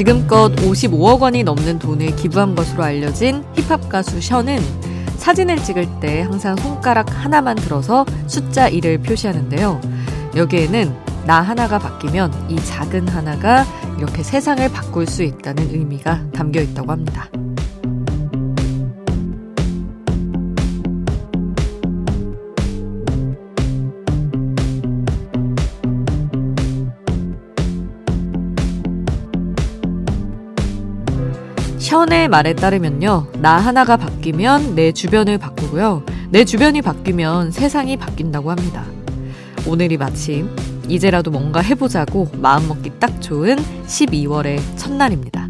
지금껏 55억 원이 넘는 돈을 기부한 것으로 알려진 힙합 가수 션은 사진을 찍을 때 항상 손가락 하나만 들어서 숫자 1을 표시하는데요. 여기에는 나 하나가 바뀌면 이 작은 하나가 이렇게 세상을 바꿀 수 있다는 의미가 담겨 있다고 합니다. 션의 말에 따르면요. 나 하나가 바뀌면 내 주변을 바꾸고요. 내 주변이 바뀌면 세상이 바뀐다고 합니다. 오늘이 마침 이제라도 뭔가 해보자고 마음먹기 딱 좋은 12월의 첫날입니다.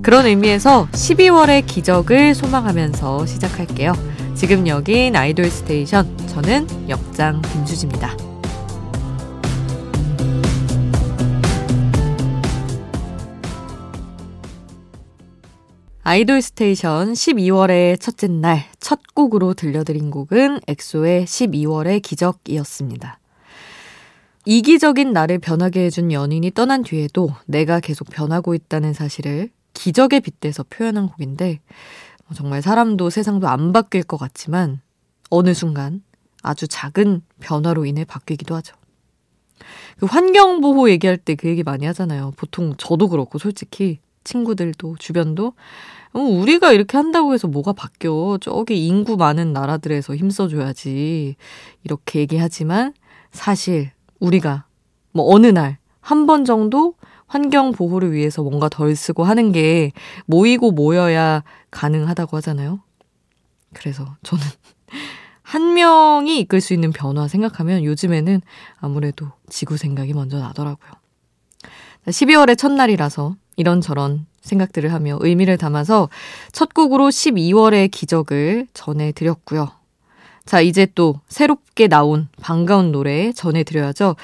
그런 의미에서 12월의 기적을 소망하면서 시작할게요. 지금 여긴 아이돌 스테이션. 저는 역장 김수지입니다. 아이돌 스테이션 12월의 첫째 날 첫 곡으로 들려드린 곡은 엑소의 12월의 기적이었습니다. 이기적인 나를 변하게 해준 연인이 떠난 뒤에도 내가 계속 변하고 있다는 사실을 기적에 빗대서 표현한 곡인데 어, 정말 사람도 세상도 안 바뀔 것 같지만 어느 순간 아주 작은 변화로 인해 바뀌기도 하죠. 그 환경보호 얘기할 때 그 얘기 많이 하잖아요. 보통 저도 그렇고 솔직히 친구들도 주변도 어, 우리가 이렇게 한다고 해서 뭐가 바뀌어. 저기 인구 많은 나라들에서 힘써줘야지. 이렇게 얘기하지만 사실 우리가 뭐 어느 날 한 번 정도 환경 보호를 위해서 뭔가 덜 쓰고 하는 게 모이고 모여야 가능하다고 하잖아요. 그래서 저는 한 명이 이끌 수 있는 변화 생각하면 요즘에는 아무래도 지구 생각이 먼저 나더라고요. 12월의 첫날이라서 이런저런 생각들을 하며 의미를 담아서 첫 곡으로 12월의 기적을 전해드렸고요. 자, 이제 또 새롭게 나온 반가운 노래 전해드려야죠.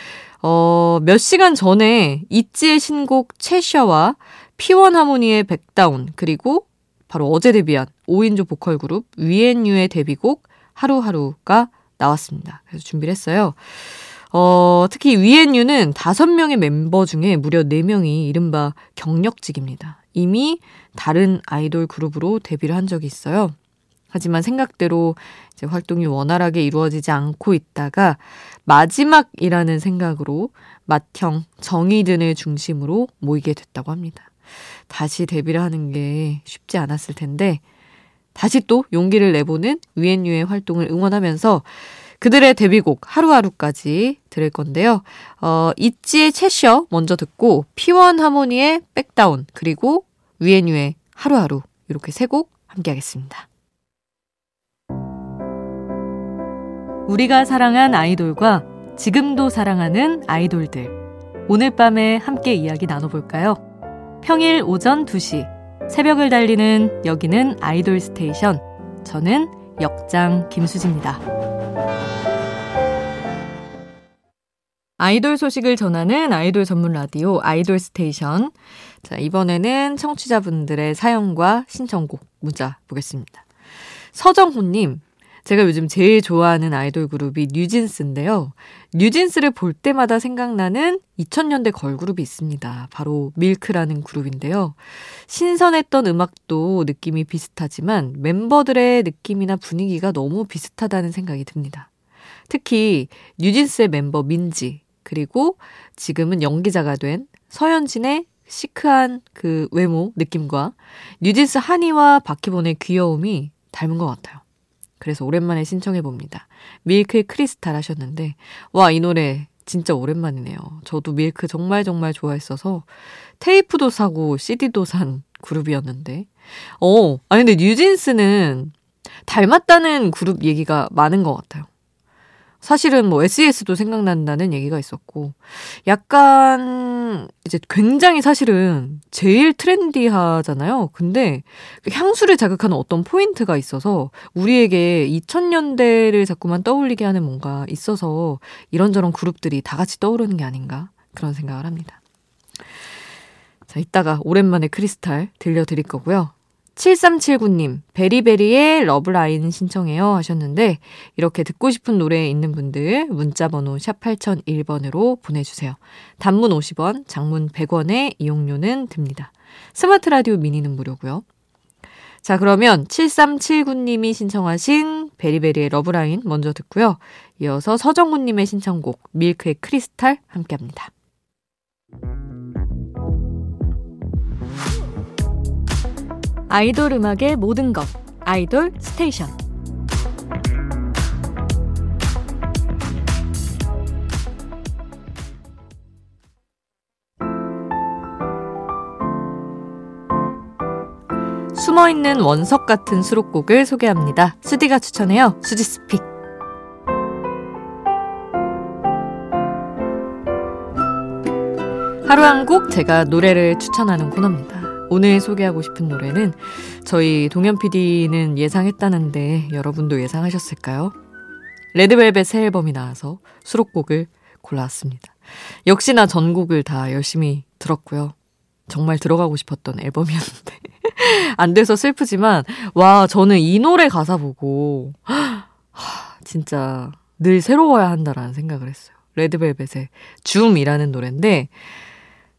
어, 몇 시간 전에 이지의 신곡 채샤와 피원 하모니의 백다운, 그리고 바로 어제 데뷔한 5인조 보컬 그룹 위엔유의 데뷔곡 하루하루가 나왔습니다. 그래서 준비를 했어요. 어, 특히 위엔유는 5명의 멤버 중에 무려 4명이 이른바 경력직입니다. 이미 다른 아이돌 그룹으로 데뷔를 한 적이 있어요. 하지만 생각대로 이제 활동이 원활하게 이루어지지 않고 있다가 마지막이라는 생각으로 맏형 정의든을 중심으로 모이게 됐다고 합니다. 다시 데뷔를 하는 게 쉽지 않았을 텐데 다시 또 용기를 내보는 위엔유의 활동을 응원하면서 그들의 데뷔곡 하루하루까지 들을 건데요. 어, 있지의 채셔 먼저 듣고 P1Harmony의 Back Down 그리고 위엔유의 하루하루 이렇게 세 곡 함께 하겠습니다. 우리가 사랑한 아이돌과 지금도 사랑하는 아이돌들. 오늘 밤에 함께 이야기 나눠볼까요? 평일 오전 2시, 새벽을 달리는 여기는 아이돌 스테이션. 저는 역장 김수지입니다. 아이돌 소식을 전하는 아이돌 전문 라디오 아이돌 스테이션. 자, 이번에는 청취자분들의 사연과 신청곡 문자 보겠습니다. 서정호님, 제가 요즘 제일 좋아하는 아이돌 그룹이 뉴진스인데요. 뉴진스를 볼 때마다 생각나는 2000년대 걸그룹이 있습니다. 바로 밀크라는 그룹인데요. 신선했던 음악도 느낌이 비슷하지만 멤버들의 느낌이나 분위기가 너무 비슷하다는 생각이 듭니다. 특히 뉴진스의 멤버 민지, 그리고 지금은 연기자가 된 서현진의 시크한 그 외모 느낌과 뉴진스 한이와 박희본의 귀여움이 닮은 것 같아요. 그래서 오랜만에 신청해 봅니다. 밀크의 크리스탈 하셨는데, 와, 이 노래 진짜 오랜만이네요. 저도 밀크 정말 정말 좋아했어서 테이프도 사고 CD도 산 그룹이었는데. 어, 아니 근데 뉴진스는 닮았다는 그룹 얘기가 많은 것 같아요. 사실은 뭐 SES도 생각난다는 얘기가 있었고, 약간 이제 굉장히 사실은 제일 트렌디하잖아요. 근데 그 향수를 자극하는 어떤 포인트가 있어서 우리에게 2000년대를 자꾸만 떠올리게 하는 뭔가 있어서 이런저런 그룹들이 다 같이 떠오르는 게 아닌가 그런 생각을 합니다. 자, 이따가 오랜만에 크리스탈 들려드릴 거고요. 7379님, 베리베리의 Love Line 신청해요 하셨는데, 이렇게 듣고 싶은 노래 있는 분들, 문자번호 샵 8001번으로 보내주세요. 단문 50원, 장문 100원의 이용료는 듭니다. 스마트 라디오 미니는 무료고요. 자, 그러면 7379님이 신청하신 베리베리의 Love Line 먼저 듣고요. 이어서 서정훈님의 신청곡, 밀크의 크리스탈 함께 합니다. 아이돌 음악의 모든 것 아이돌 스테이션 숨어있는 원석 같은 수록곡을 소개합니다. 수디가 추천해요. 수지's pick. 하루 한 곡 제가 노래를 추천하는 코너입니다. 오늘 소개하고 싶은 노래는 저희 동현 PD는 예상했다는데 여러분도 예상하셨을까요? 레드벨벳 새 앨범이 나와서 수록곡을 골라왔습니다. 역시나 전곡을 다 열심히 들었고요. 정말 들어가고 싶었던 앨범이었는데 안 돼서 슬프지만 와 저는 이 노래 가사 보고 하, 진짜 늘 새로워야 한다라는 생각을 했어요. 레드벨벳의 줌이라는 노래인데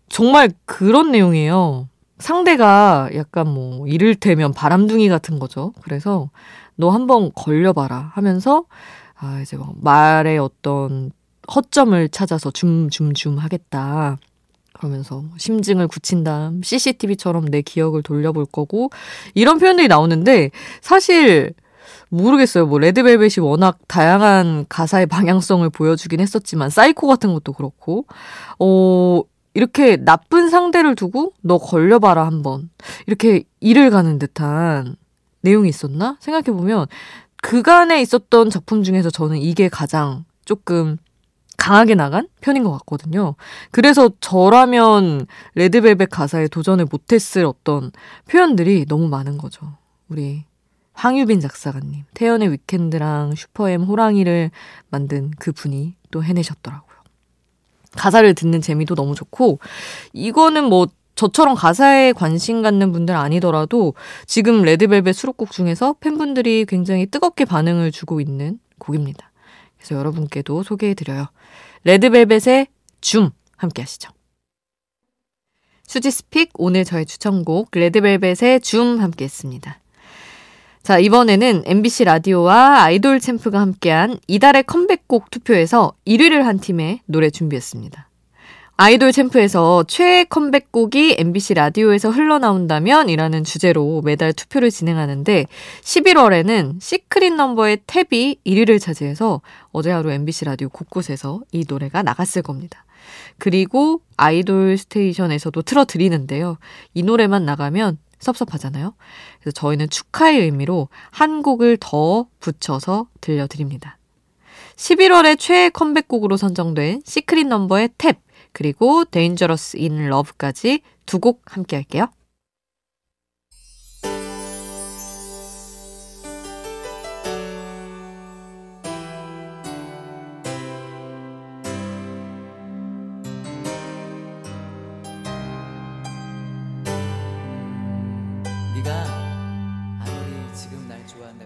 정말 그런 내용이에요. 상대가 약간 뭐 이를테면 바람둥이 같은 거죠. 그래서 너 한번 걸려봐라 하면서 아 이제 막 말의 어떤 허점을 찾아서 줌줌줌 하겠다. 그러면서 뭐 심증을 굳힌 다음 CCTV처럼 내 기억을 돌려볼 거고 이런 표현들이 나오는데 사실 모르겠어요. 뭐 레드벨벳이 워낙 다양한 가사의 방향성을 보여주긴 했었지만 사이코 같은 것도 그렇고 어 이렇게 나쁜 상대를 두고 너 걸려봐라 한번. 이렇게 이를 가는 듯한 내용이 있었나? 생각해보면 그간에 있었던 작품 중에서 저는 이게 가장 조금 강하게 나간 편인 것 같거든요. 그래서 저라면 레드벨벳 가사에 도전을 못했을 어떤 표현들이 너무 많은 거죠. 우리 황유빈 작사가님, 태연의 Weekend랑 슈퍼엠 호랑이를 만든 그 분이 또 해내셨더라고요. 가사를 듣는 재미도 너무 좋고 이거는 뭐 저처럼 가사에 관심 갖는 분들 아니더라도 지금 레드벨벳 수록곡 중에서 팬분들이 굉장히 뜨겁게 반응을 주고 있는 곡입니다. 그래서 여러분께도 소개해드려요. 레드벨벳의 줌 함께 하시죠. 수지's pick 오늘 저의 추천곡 레드벨벳의 줌 함께 했습니다. 자, 이번에는 MBC 라디오와 아이돌 챔프가 함께한 이달의 컴백곡 투표에서 1위를 한 팀의 노래 준비했습니다. 아이돌 챔프에서 최애 컴백곡이 MBC 라디오에서 흘러나온다면 이라는 주제로 매달 투표를 진행하는데 11월에는 시크릿 넘버의 TAP이 1위를 차지해서 어제 하루 MBC 라디오 곳곳에서 이 노래가 나갔을 겁니다. 그리고 아이돌 스테이션에서도 틀어드리는데요. 이 노래만 나가면 섭섭하잖아요. 그래서 저희는 축하의 의미로 한 곡을 더 붙여서 들려드립니다. 11월의 최애 컴백곡으로 선정된 시크릿 넘버의 TAP, 그리고 Dangerous In Love까지 두 곡 함께 할게요.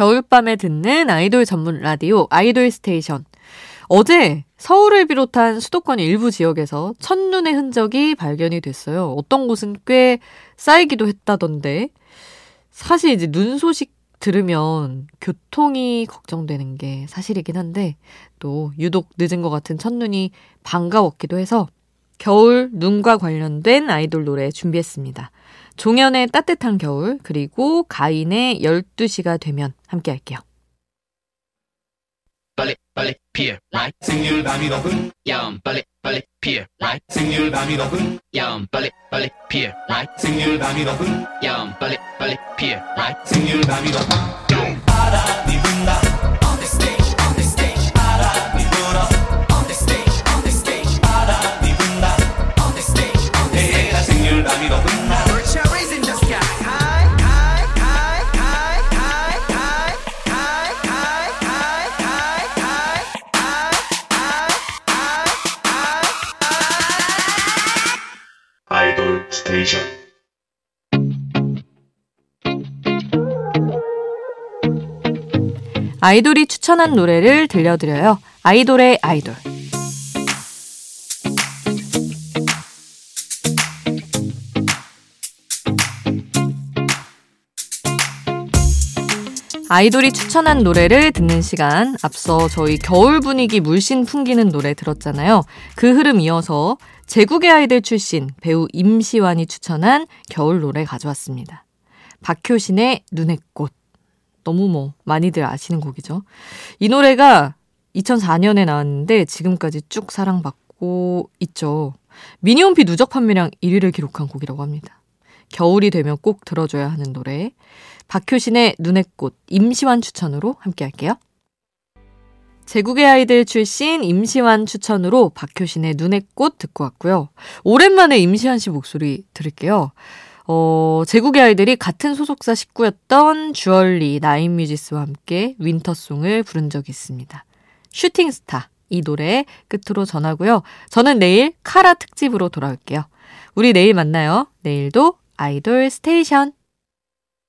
겨울밤에 듣는 아이돌 전문 라디오 아이돌 스테이션. 어제 서울을 비롯한 수도권 일부 지역에서 첫눈의 흔적이 발견이 됐어요. 어떤 곳은 꽤 쌓이기도 했다던데. 사실 이제 눈 소식 들으면 교통이 걱정되는 게 사실이긴 한데 또 유독 늦은 것 같은 첫눈이 반가웠기도 해서 겨울 눈과 관련된 아이돌 노래 준비했습니다. 종현의 따뜻한 겨울, 그리고 가인의 12시가 되면 함께 할게요. 빨리 빨리 피어 라이 생률 밤이 높은 야음 빨리 빨리 피어 right? 생률 밤이 높은 야음 빨리 빨리 피어 right? 생률 밤이 높은 야음 빨리 빨리 피어 right? 생률 밤이 높은 바람이 분다 아이돌이 추천한 노래를 들려드려요. 아이돌의 아이돌. 아이돌이 추천한 노래를 듣는 시간. 앞서 저희 겨울 분위기 물씬 풍기는 노래 들었잖아요. 그 흐름 이어서 제국의 아이들 출신 배우 임시완이 추천한 겨울 노래 가져왔습니다. 박효신의 눈의 꽃. 너무 뭐 많이들 아시는 곡이죠. 이 노래가 2004년에 나왔는데 지금까지 쭉 사랑받고 있죠. 미니홈피 누적 판매량 1위를 기록한 곡이라고 합니다. 겨울이 되면 꼭 들어줘야 하는 노래. 박효신의 눈의 꽃 임시완 추천으로 함께 할게요. 제국의 아이들 출신 임시완 추천으로 박효신의 눈의 꽃 듣고 왔고요. 오랜만에 임시완 씨 목소리 들을게요. 어, 제국의 아이들이 같은 소속사 식구였던 주얼리, 나인뮤지스와 함께 winter song을 부른 적이 있습니다. Shooting Star 이 노래 끝으로 전하고요. 저는 내일 카라 특집으로 돌아올게요. 우리 내일 만나요. 내일도 아이돌 스테이션.